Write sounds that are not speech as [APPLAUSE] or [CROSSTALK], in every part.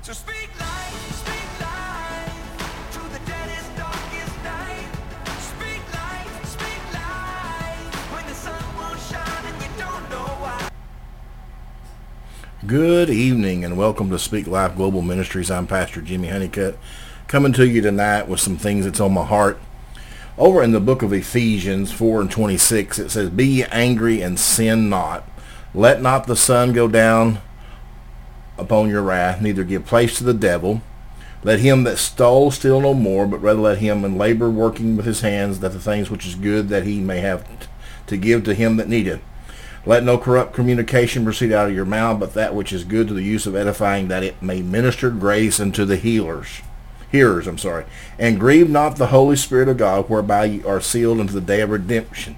So speak life, speak life to the deadest, darkest night. Speak life, speak life when the sun won't shine and you don't know why. Good evening and welcome to Speak Life Global Ministries. I'm Pastor Jimmy Honeycutt coming to you tonight with some things that's on my heart. Over in the book of Ephesians 4 and 26, it says, Be ye angry and sin not. Let not the sun go down upon your wrath, neither give place to the devil. Let him that stole steal no more, but rather let him and labor working with his hands, that the things which is good that he may have to give to him that needeth. Let no corrupt communication proceed out of your mouth, but that which is good to the use of edifying, that it may minister grace unto the healers. Hearers, I'm sorry. And grieve not the Holy Spirit of God, whereby ye are sealed unto the day of redemption.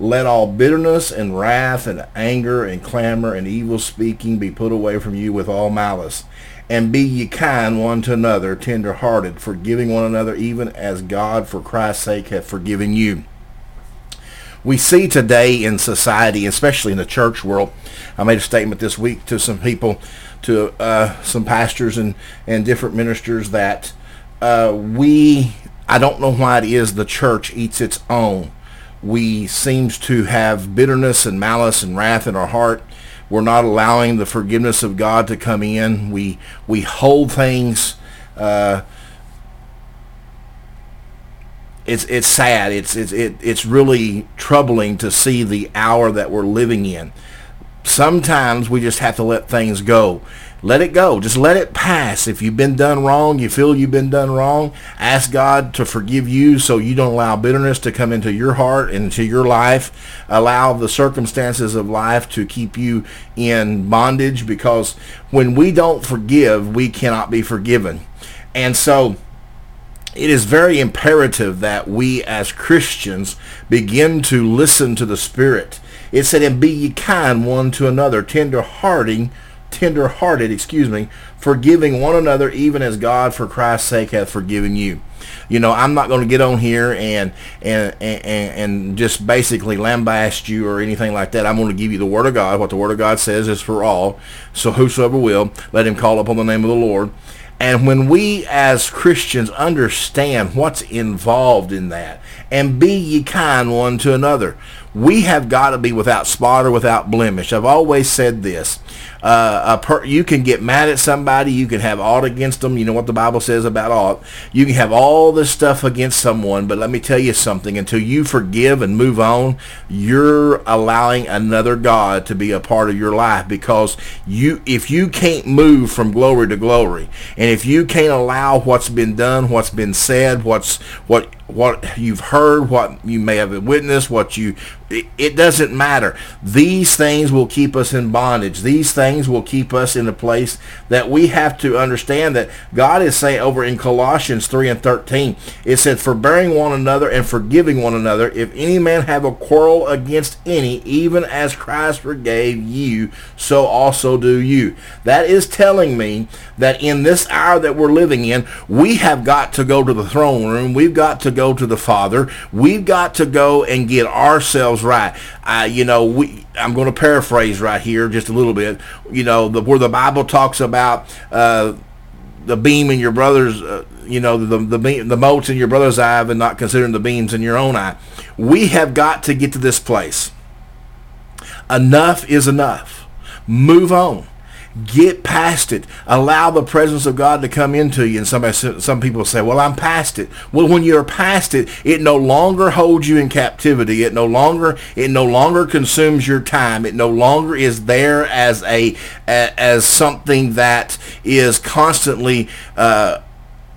Let all bitterness and wrath and anger and clamor and evil speaking be put away from you with all malice. And be ye kind one to another, tender-hearted, forgiving one another, even as God for Christ's sake hath forgiven you we see today in society, especially in the church world. I made a statement this week to some people, to uh, some pastors and, and different ministers that uh, we, I don't know why it is the church eats its own. We seems to have bitterness and malice and wrath in our heart. We're not allowing the forgiveness of God to come in. We we hold things. Uh, it's it's sad. It's it's it, it's really troubling to see the hour that we're living in. Sometimes we just have to let things go. Let it go. Just let it pass. If you've been done wrong, you feel you've been done wrong, ask God to forgive you so you don't allow bitterness to come into your heart, into your life. Allow the circumstances of life to keep you in bondage because when we don't forgive, we cannot be forgiven. And so it is very imperative that we as Christians begin to listen to the Spirit. It said, and be ye kind one to another, tender-hearted, tender-hearted, excuse me, forgiving one another, even as God for Christ's sake hath forgiven you. You know, I'm not going to get on here and, and and and just basically lambaste you or anything like that. I'm going to give you the Word of God. What the Word of God says is for all. So whosoever will, let him call upon the name of the Lord. And when we as Christians understand what's involved in that, and be ye kind one to another, we have got to be without spot or without blemish. I've always said this. Uh, per, you can get mad at somebody. You can have aught against them. You know what the Bible says about aught. You can have all this stuff against someone, but let me tell you something. Until you forgive and move on, you're allowing another God to be a part of your life because you, if you can't move from glory to glory, and if you can't allow what's been done, what's been said, what's what what you've heard, what you may have witnessed, what you it, doesn't matter. These things will keep us in bondage. These things will keep us in a place that we have to understand that God is saying over in Colossians 3 and 13, it said, forbearing one another and forgiving one another, if any man have a quarrel against any, even as Christ forgave you, so also do you. That is telling me that in this hour that we're living in, we have got to go to the throne room. We've got to go to the Father. We've got to go and get ourselves right. Uh, you know, we, I'm going to paraphrase right here just a little bit. You know, the, where the Bible talks about uh, the beam in your brother's, uh, you know, the the beam, the motes in your brother's eye, and not considering the beams in your own eye. We have got to get to this place. Enough is enough. Move on. Get past it. Allow the presence of God to come into you. And somebody, some people say, well, I'm past it. Well, when you're past it, it no longer holds you in captivity. It no longer, it no longer consumes your time. It no longer is there as a, as something that is constantly, uh,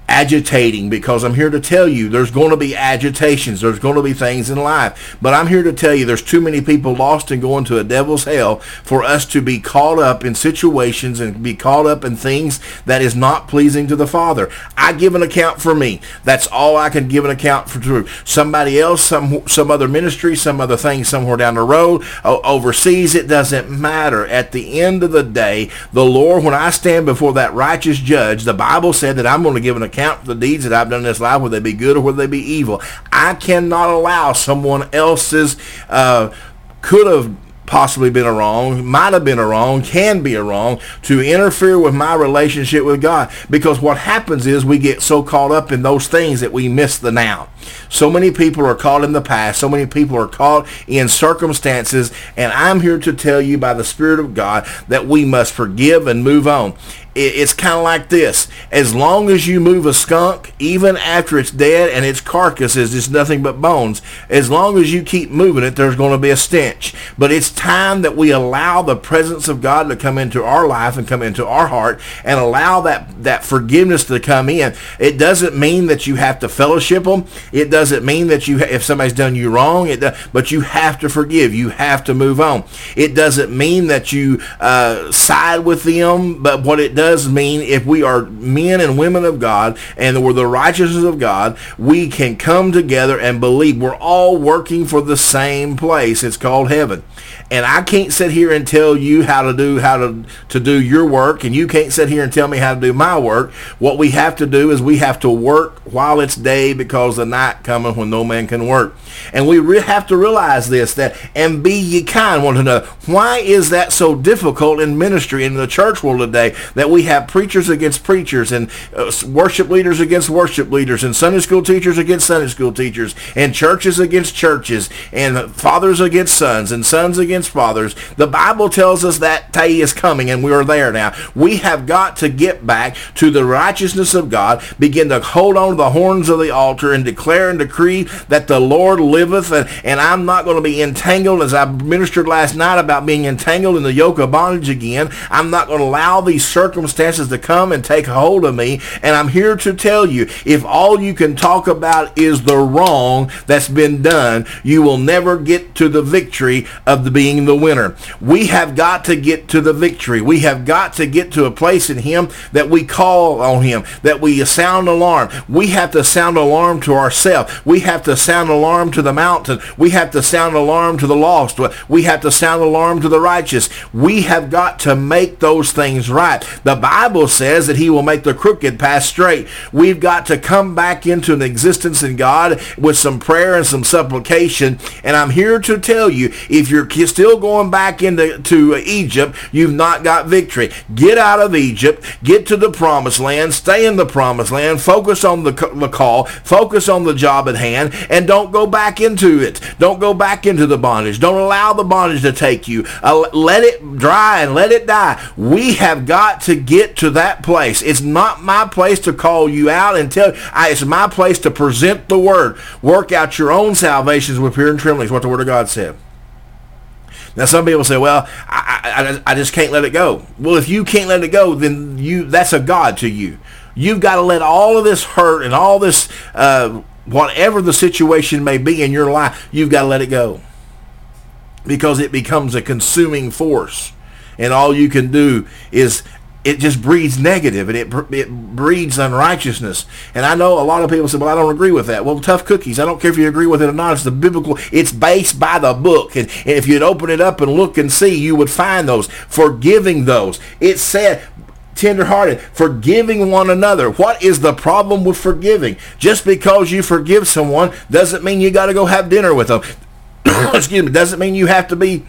agitating because I'm here to tell you there's going to be agitations. There's going to be things in life. But I'm here to tell you there's too many people lost and going to a devil's hell for us to be caught up in situations and be caught up in things that is not pleasing to the Father. I give an account for me. That's all I can give an account for to somebody else, some some other ministry, some other thing somewhere down the road, overseas. It doesn't matter. At the end of the day, the Lord, when I stand before that righteous judge, the Bible said that I'm going to give an account account the deeds that I've done in this life, whether they be good or whether they be evil. I cannot allow someone else's uh, could have possibly been a wrong, might have been a wrong, can be a wrong, to interfere with my relationship with God. Because what happens is we get so caught up in those things that we miss the now. So many people are caught in the past. So many people are caught in circumstances. And I'm here to tell you by the Spirit of God that we must forgive and move on it's kind of like this. As long as you move a skunk, even after it's dead and its carcass is just nothing but bones, as long as you keep moving it, there's going to be a stench. But it's time that we allow the presence of God to come into our life and come into our heart and allow that, that forgiveness to come in. It doesn't mean that you have to fellowship them. It doesn't mean that you, if somebody's done you wrong, it, but you have to forgive. You have to move on. It doesn't mean that you uh, side with them, but what it does does mean if we are men and women of God and we're the righteousness of God, we can come together and believe we're all working for the same place. It's called heaven. And I can't sit here and tell you how to do how to, to do your work, and you can't sit here and tell me how to do my work. What we have to do is we have to work while it's day because the night cometh when no man can work. And we re- have to realize this, that and be ye kind one another. Why is that so difficult in ministry in the church world today that we have preachers against preachers and uh, worship leaders against worship leaders and Sunday school teachers against Sunday school teachers and churches against churches and fathers against sons and sons against against fathers. The Bible tells us that day is coming and we are there now. We have got to get back to the righteousness of God, begin to hold on to the horns of the altar and declare and decree that the Lord liveth and, and I'm not going to be entangled as I ministered last night about being entangled in the yoke of bondage again. I'm not going to allow these circumstances to come and take hold of me. And I'm here to tell you, if all you can talk about is the wrong that's been done, you will never get to the victory of the being the winner. We have got to get to the victory. We have got to get to a place in him that we call on him, that we sound alarm. We have to sound alarm to ourselves. We have to sound alarm to the mountain. We have to sound alarm to the lost. We have to sound alarm to the righteous. We have got to make those things right. The Bible says that he will make the crooked path straight. We've got to come back into an existence in God with some prayer and some supplication. And I'm here to tell you, if you're still going back into to Egypt, you've not got victory. Get out of Egypt. Get to the promised land. Stay in the promised land. Focus on the, the call. Focus on the job at hand. And don't go back into it. Don't go back into the bondage. Don't allow the bondage to take you. Uh, let it dry and let it die. We have got to get to that place. It's not my place to call you out and tell I, it's my place to present the word. Work out your own salvations with fear and trembling is what the word of God said. Now, some people say, "Well, I, I, I just can't let it go." Well, if you can't let it go, then you that's a god to you. You've got to let all of this hurt and all this, uh, whatever the situation may be in your life, you've got to let it go because it becomes a consuming force, and all you can do is it just breeds negative and it, it breeds unrighteousness. And I know a lot of people say, well, I don't agree with that. Well, tough cookies. I don't care if you agree with it or not. It's the biblical. It's based by the book. And, and if you'd open it up and look and see, you would find those. Forgiving those. It said, tenderhearted, forgiving one another. What is the problem with forgiving? Just because you forgive someone doesn't mean you got to go have dinner with them. [COUGHS] Excuse me. Doesn't mean you have to be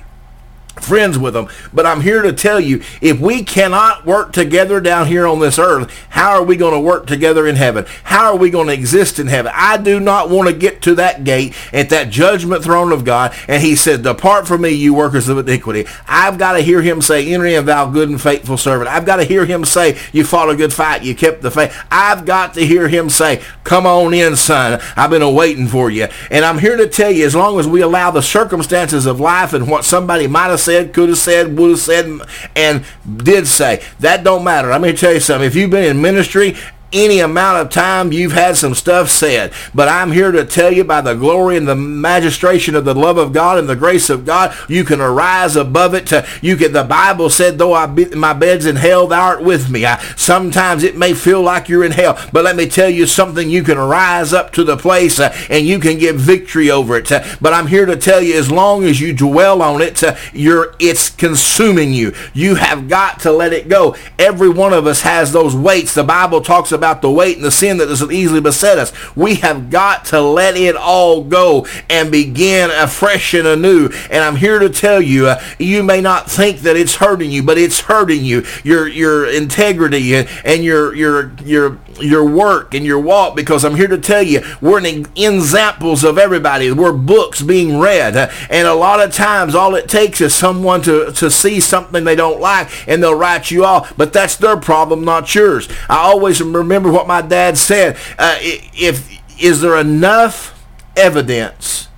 friends with them. But I'm here to tell you, if we cannot work together down here on this earth, how are we going to work together in heaven? How are we going to exist in heaven? I do not want to get to that gate at that judgment throne of God. And he said, depart from me, you workers of iniquity. I've got to hear him say, enter in thou good and faithful servant. I've got to hear him say, you fought a good fight. You kept the faith. I've got to hear him say, come on in, son. I've been waiting for you. And I'm here to tell you, as long as we allow the circumstances of life and what somebody might have said, could have said, would have said, and did say. That don't matter. Let me tell you something. If you've been in ministry any amount of time you've had some stuff said. But I'm here to tell you by the glory and the magistration of the love of God and the grace of God, you can arise above it. To, you can. The Bible said, though I be, my bed's in hell, thou art with me. I, sometimes it may feel like you're in hell, but let me tell you something. You can rise up to the place uh, and you can get victory over it. Uh, but I'm here to tell you, as long as you dwell on it, uh, you're it's consuming you. You have got to let it go. Every one of us has those weights. The Bible talks about the weight and the sin that does easily beset us. We have got to let it all go and begin afresh and anew. And I'm here to tell you, uh, you may not think that it's hurting you, but it's hurting you. Your your integrity and, your your your your work and your walk because I'm here to tell you we're an examples of everybody. We're books being read. And a lot of times all it takes is someone to, to see something they don't like and they'll write you off. But that's their problem, not yours. I always remember what my dad said. Uh, if Is there enough evidence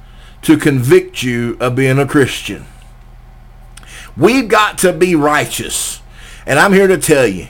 to convict you of being a Christian? We've got to be righteous. And I'm here to tell you,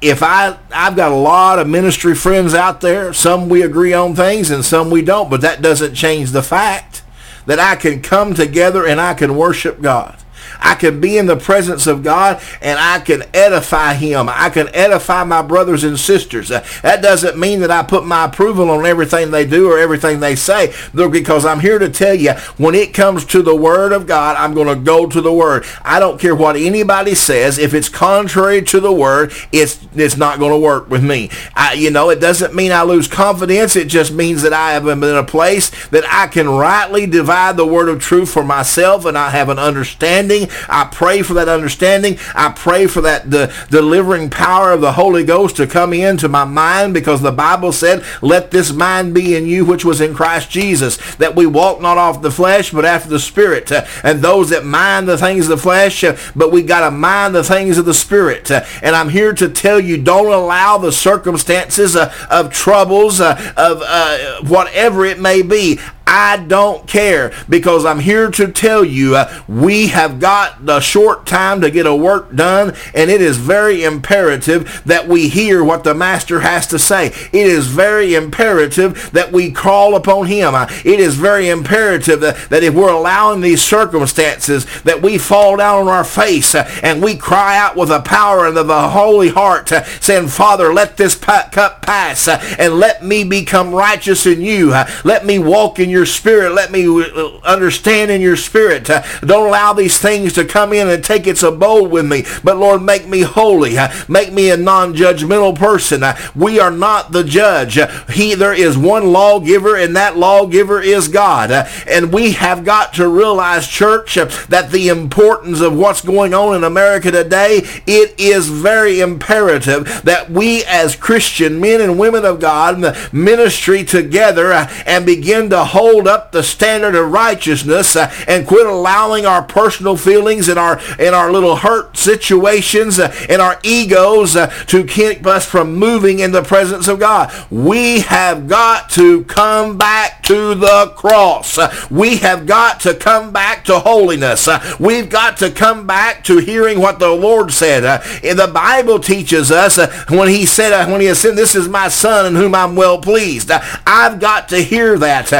if I I've got a lot of ministry friends out there, some we agree on things and some we don't, but that doesn't change the fact that I can come together and I can worship God. I can be in the presence of God and I can edify him. I can edify my brothers and sisters. Uh, that doesn't mean that I put my approval on everything they do or everything they say because I'm here to tell you when it comes to the word of God, I'm going to go to the word. I don't care what anybody says. If it's contrary to the word, it's it's not going to work with me. I, you know, it doesn't mean I lose confidence. It just means that I am in a place that I can rightly divide the word of truth for myself and I have an understanding I pray for that understanding. I pray for that the delivering power of the Holy Ghost to come into my mind because the Bible said, let this mind be in you which was in Christ Jesus, that we walk not off the flesh but after the Spirit. Uh, and those that mind the things of the flesh, uh, but we got to mind the things of the Spirit. Uh, and I'm here to tell you, don't allow the circumstances of troubles, of whatever it may be. I don't care because I'm here to tell you uh, we have got the short time to get a work done and it is very imperative that we hear what the master has to say. It is very imperative that we call upon him. Uh, it is very imperative that, that if we're allowing these circumstances that we fall down on our face uh, and we cry out with the power of the holy heart uh, saying, Father, let this cup pass uh, and let me become righteous in you. Uh, let me walk in your your spirit. Let me uh, uh, understand in your spirit. Uh, don't allow these things to come in and take its abode with me. But Lord, make me holy. Uh, make me a non-judgmental person. Uh, we are not the judge. Uh, he, there is one lawgiver and that lawgiver is God. And we have got to realize, church, that the importance of what's going on in America today, it is very imperative that we as Christian men and women of God ministry together and begin to hold hold up the standard of righteousness uh, and quit allowing our personal feelings and our and our little hurt situations uh, and our egos uh, to keep us from moving in the presence of God. We have got to come back to the cross. Uh, we have got to come back to holiness. Uh, we've got to come back to hearing what the Lord said. Uh, the Bible teaches us when he said, when he said, this is my son in whom I'm well pleased. I've got to hear that.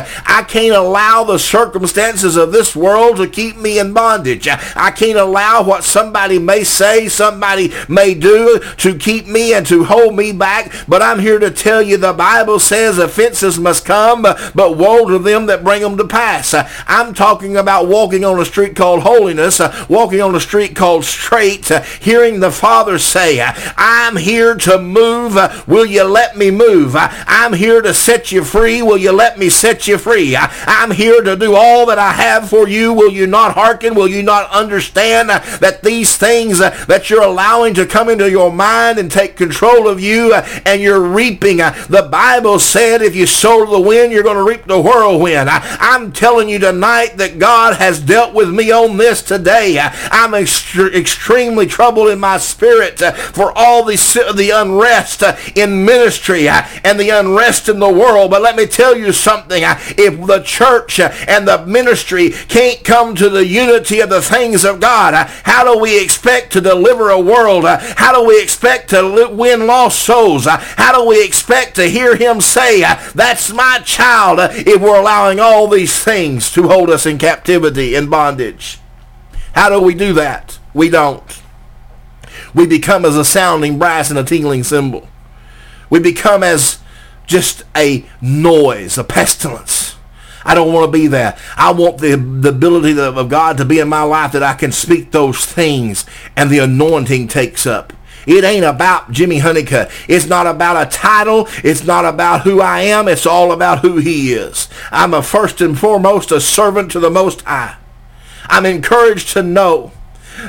Can't allow the circumstances of this world to keep me in bondage. I can't allow what somebody may say, somebody may do to keep me and to hold me back. But I'm here to tell you the Bible says offenses must come, but woe to them that bring them to pass. I'm talking about walking on a street called holiness, walking on a street called straight, hearing the Father say, I'm here to move. Will you let me move? I'm here to set you free. Will you let me set you free? I, am here to do all that I have for you. Will you not hearken? Will you not understand that these things uh, that you're allowing to come into your mind and take control of you uh, and you're reaping? Uh, the Bible said if you sow the wind, you're going to reap the whirlwind. I'm telling you tonight that God has dealt with me on this today. I'm ext- extremely troubled in my spirit for all the, the unrest in ministry and the unrest in the world. But let me tell you something. If the church and the ministry can't come to the unity of the things of God, how do we expect to deliver a world? How do we expect to win lost souls? How do we expect to hear him say, that's my child, if we're allowing all these things to hold us in captivity and bondage? How do we do that? We don't. We become as a sounding brass and a tingling cymbal. We become as just a noise, a pestilence. I don't want to be that. I want the, the ability of God to be in my life that I can speak those things and the anointing takes up. It ain't about Jimmy Honeycutt. It's not about a title. It's not about who I am. It's all about who he is. I'm a first and foremost a servant to the Most High. I'm encouraged to know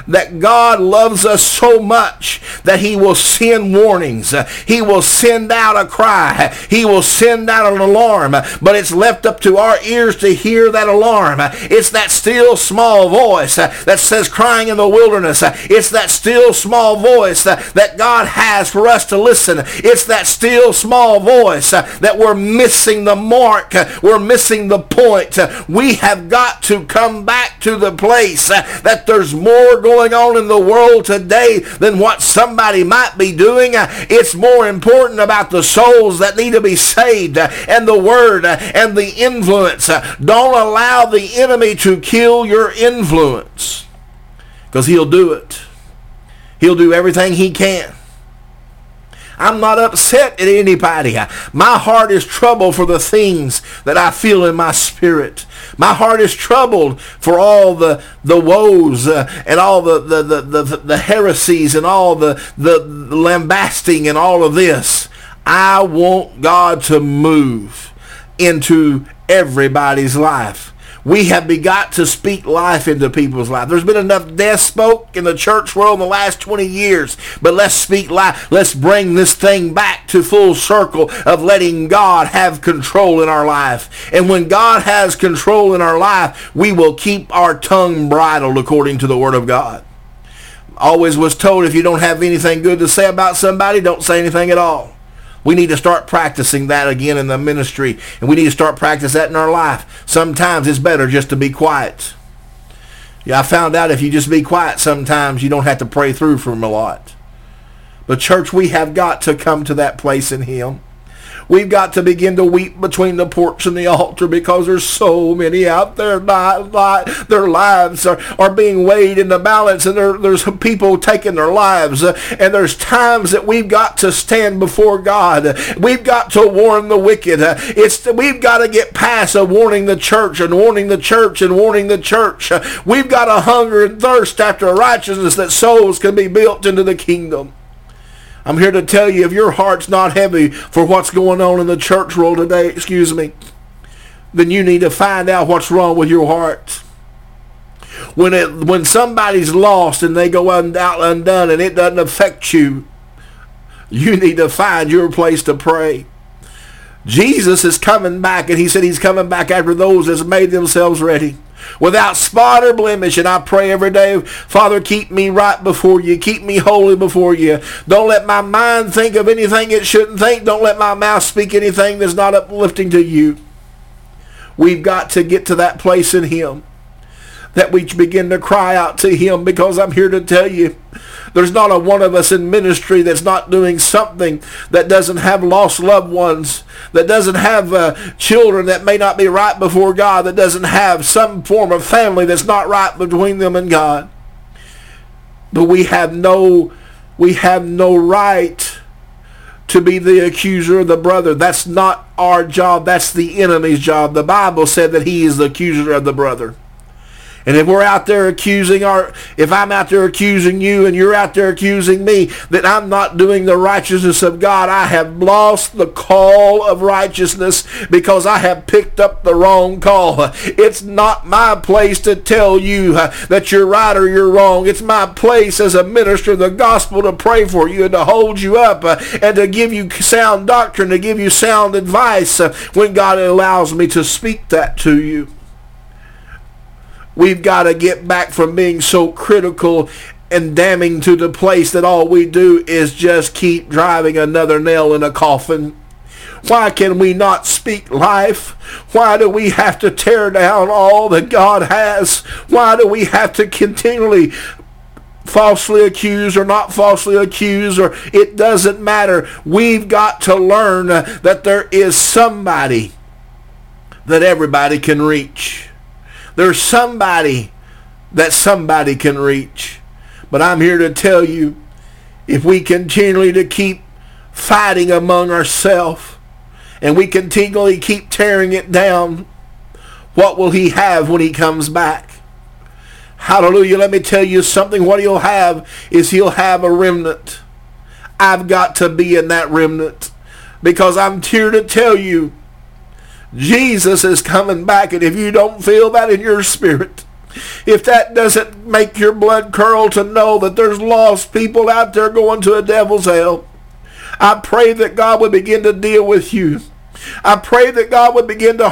that God loves us so much that he will send warnings. He will send out a cry. He will send out an alarm. But it's left up to our ears to hear that alarm. It's that still small voice that says crying in the wilderness. It's that still small voice that God has for us to listen. It's that still small voice that we're missing the mark. We're missing the point. We have got to come back to the place that there's more going on in the world today than what somebody might be doing. It's more important about the souls that need to be saved and the word and the influence. Don't allow the enemy to kill your influence because he'll do it. He'll do everything he can. I'm not upset at anybody. My heart is troubled for the things that I feel in my spirit. My heart is troubled for all the, the woes uh, and all the, the, the, the, the heresies and all the, the lambasting and all of this. I want God to move into everybody's life. We have begot to speak life into people's life. There's been enough death spoke in the church world in the last 20 years, but let's speak life. Let's bring this thing back to full circle of letting God have control in our life. And when God has control in our life, we will keep our tongue bridled according to the word of God. Always was told if you don't have anything good to say about somebody, don't say anything at all. We need to start practicing that again in the ministry, and we need to start practicing that in our life. Sometimes it's better just to be quiet. Yeah, I found out if you just be quiet sometimes, you don't have to pray through from a lot. But church, we have got to come to that place in him. We've got to begin to weep between the porch and the altar because there's so many out there. Their lives are, are being weighed in the balance and there, there's people taking their lives. and there's times that we've got to stand before God. We've got to warn the wicked. it's We've got to get past of warning the church and warning the church and warning the church. we've got a hunger and thirst after righteousness that souls can be built into the kingdom. I'm here to tell you if your heart's not heavy for what's going on in the church world today, excuse me, then you need to find out what's wrong with your heart. When it when somebody's lost and they go out undone and it doesn't affect you, you need to find your place to pray. Jesus is coming back and he said he's coming back after those that's made themselves ready without spot or blemish. And I pray every day, Father, keep me right before you. Keep me holy before you. Don't let my mind think of anything it shouldn't think. Don't let my mouth speak anything that's not uplifting to you. We've got to get to that place in him that we begin to cry out to him because I'm here to tell you there's not a one of us in ministry that's not doing something that doesn't have lost loved ones, that doesn't have uh, children that may not be right before God, that doesn't have some form of family that's not right between them and God. But we have no, we have no right to be the accuser of the brother. That's not our job. That's the enemy's job. The Bible said that he is the accuser of the brother. And if we're out there accusing our, if I'm out there accusing you and you're out there accusing me that I'm not doing the righteousness of God, I have lost the call of righteousness because I have picked up the wrong call. It's not my place to tell you that you're right or you're wrong. It's my place as a minister of the gospel to pray for you and to hold you up and to give you sound doctrine, to give you sound advice when God allows me to speak that to you. We've got to get back from being so critical and damning to the place that all we do is just keep driving another nail in a coffin. Why can we not speak life? Why do we have to tear down all that God has? Why do we have to continually falsely accuse or not falsely accuse or it doesn't matter. We've got to learn that there is somebody that everybody can reach. There's somebody that somebody can reach. But I'm here to tell you, if we continually to keep fighting among ourselves and we continually keep tearing it down, what will he have when he comes back? Hallelujah. Let me tell you something. What he'll have is he'll have a remnant. I've got to be in that remnant because I'm here to tell you Jesus is coming back. And if you don't feel that in your spirit, if that doesn't make your blood curl to know that there's lost people out there going to a devil's hell, I pray that God would begin to deal with you. I pray that God would begin to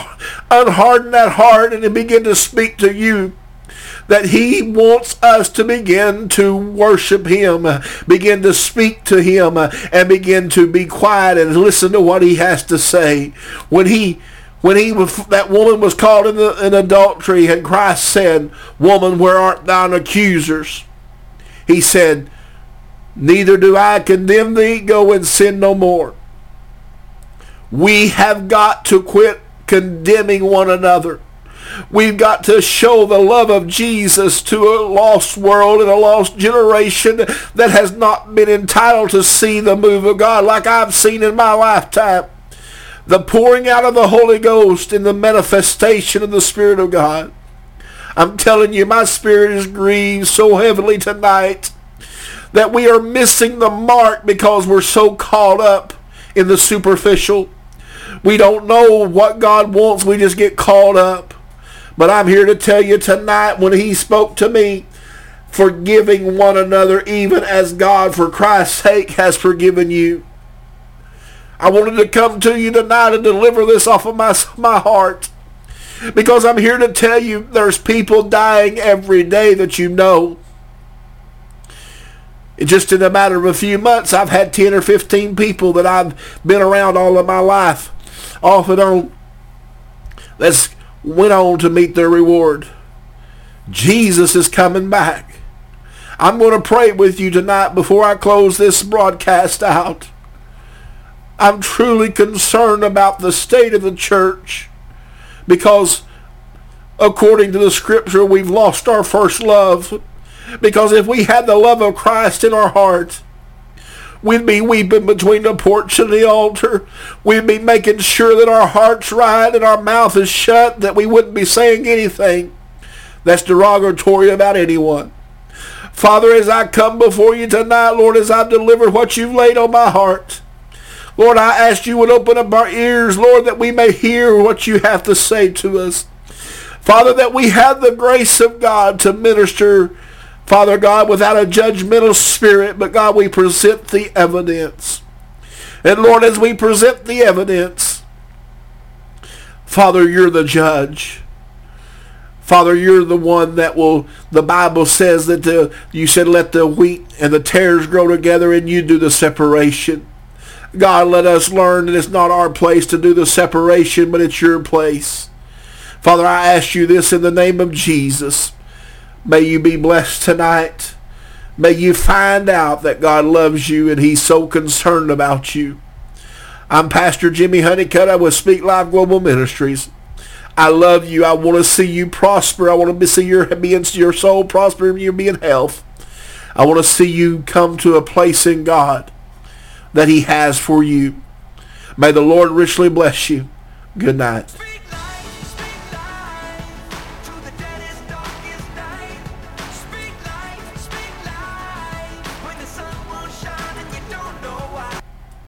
unharden that heart and begin to speak to you that he wants us to begin to worship him, begin to speak to him, and begin to be quiet and listen to what he has to say. When he when he was, that woman was caught in, the, in adultery and Christ said, Woman, where art thine accusers? He said, Neither do I condemn thee, go and sin no more. We have got to quit condemning one another. We've got to show the love of Jesus to a lost world and a lost generation that has not been entitled to see the move of God like I've seen in my lifetime the pouring out of the Holy Ghost and the manifestation of the Spirit of God. I'm telling you, my spirit is grieved so heavily tonight that we are missing the mark because we're so caught up in the superficial. We don't know what God wants. We just get caught up. But I'm here to tell you tonight when he spoke to me, forgiving one another even as God for Christ's sake has forgiven you. I wanted to come to you tonight and deliver this off of my, my heart. Because I'm here to tell you there's people dying every day that you know. Just in a matter of a few months, I've had 10 or 15 people that I've been around all of my life, off and on, that's went on to meet their reward. Jesus is coming back. I'm going to pray with you tonight before I close this broadcast out. I'm truly concerned about the state of the church because according to the scripture, we've lost our first love. Because if we had the love of Christ in our heart, we'd be weeping between the porch and the altar. We'd be making sure that our heart's right and our mouth is shut, that we wouldn't be saying anything that's derogatory about anyone. Father, as I come before you tonight, Lord, as I've delivered what you've laid on my heart, Lord, I ask you would open up our ears, Lord, that we may hear what you have to say to us. Father, that we have the grace of God to minister, Father God, without a judgmental spirit, but God, we present the evidence. And Lord, as we present the evidence, Father, you're the judge. Father, you're the one that will, the Bible says that the, you said let the wheat and the tares grow together and you do the separation. God, let us learn that it's not our place to do the separation, but it's your place. Father, I ask you this in the name of Jesus. May you be blessed tonight. May you find out that God loves you and he's so concerned about you. I'm Pastor Jimmy Honeycutt. I with Speak Life Global Ministries. I love you. I want to see you prosper. I want to see your being your soul prosper and you be in health. I want to see you come to a place in God that he has for you. May the Lord richly bless you. Good night.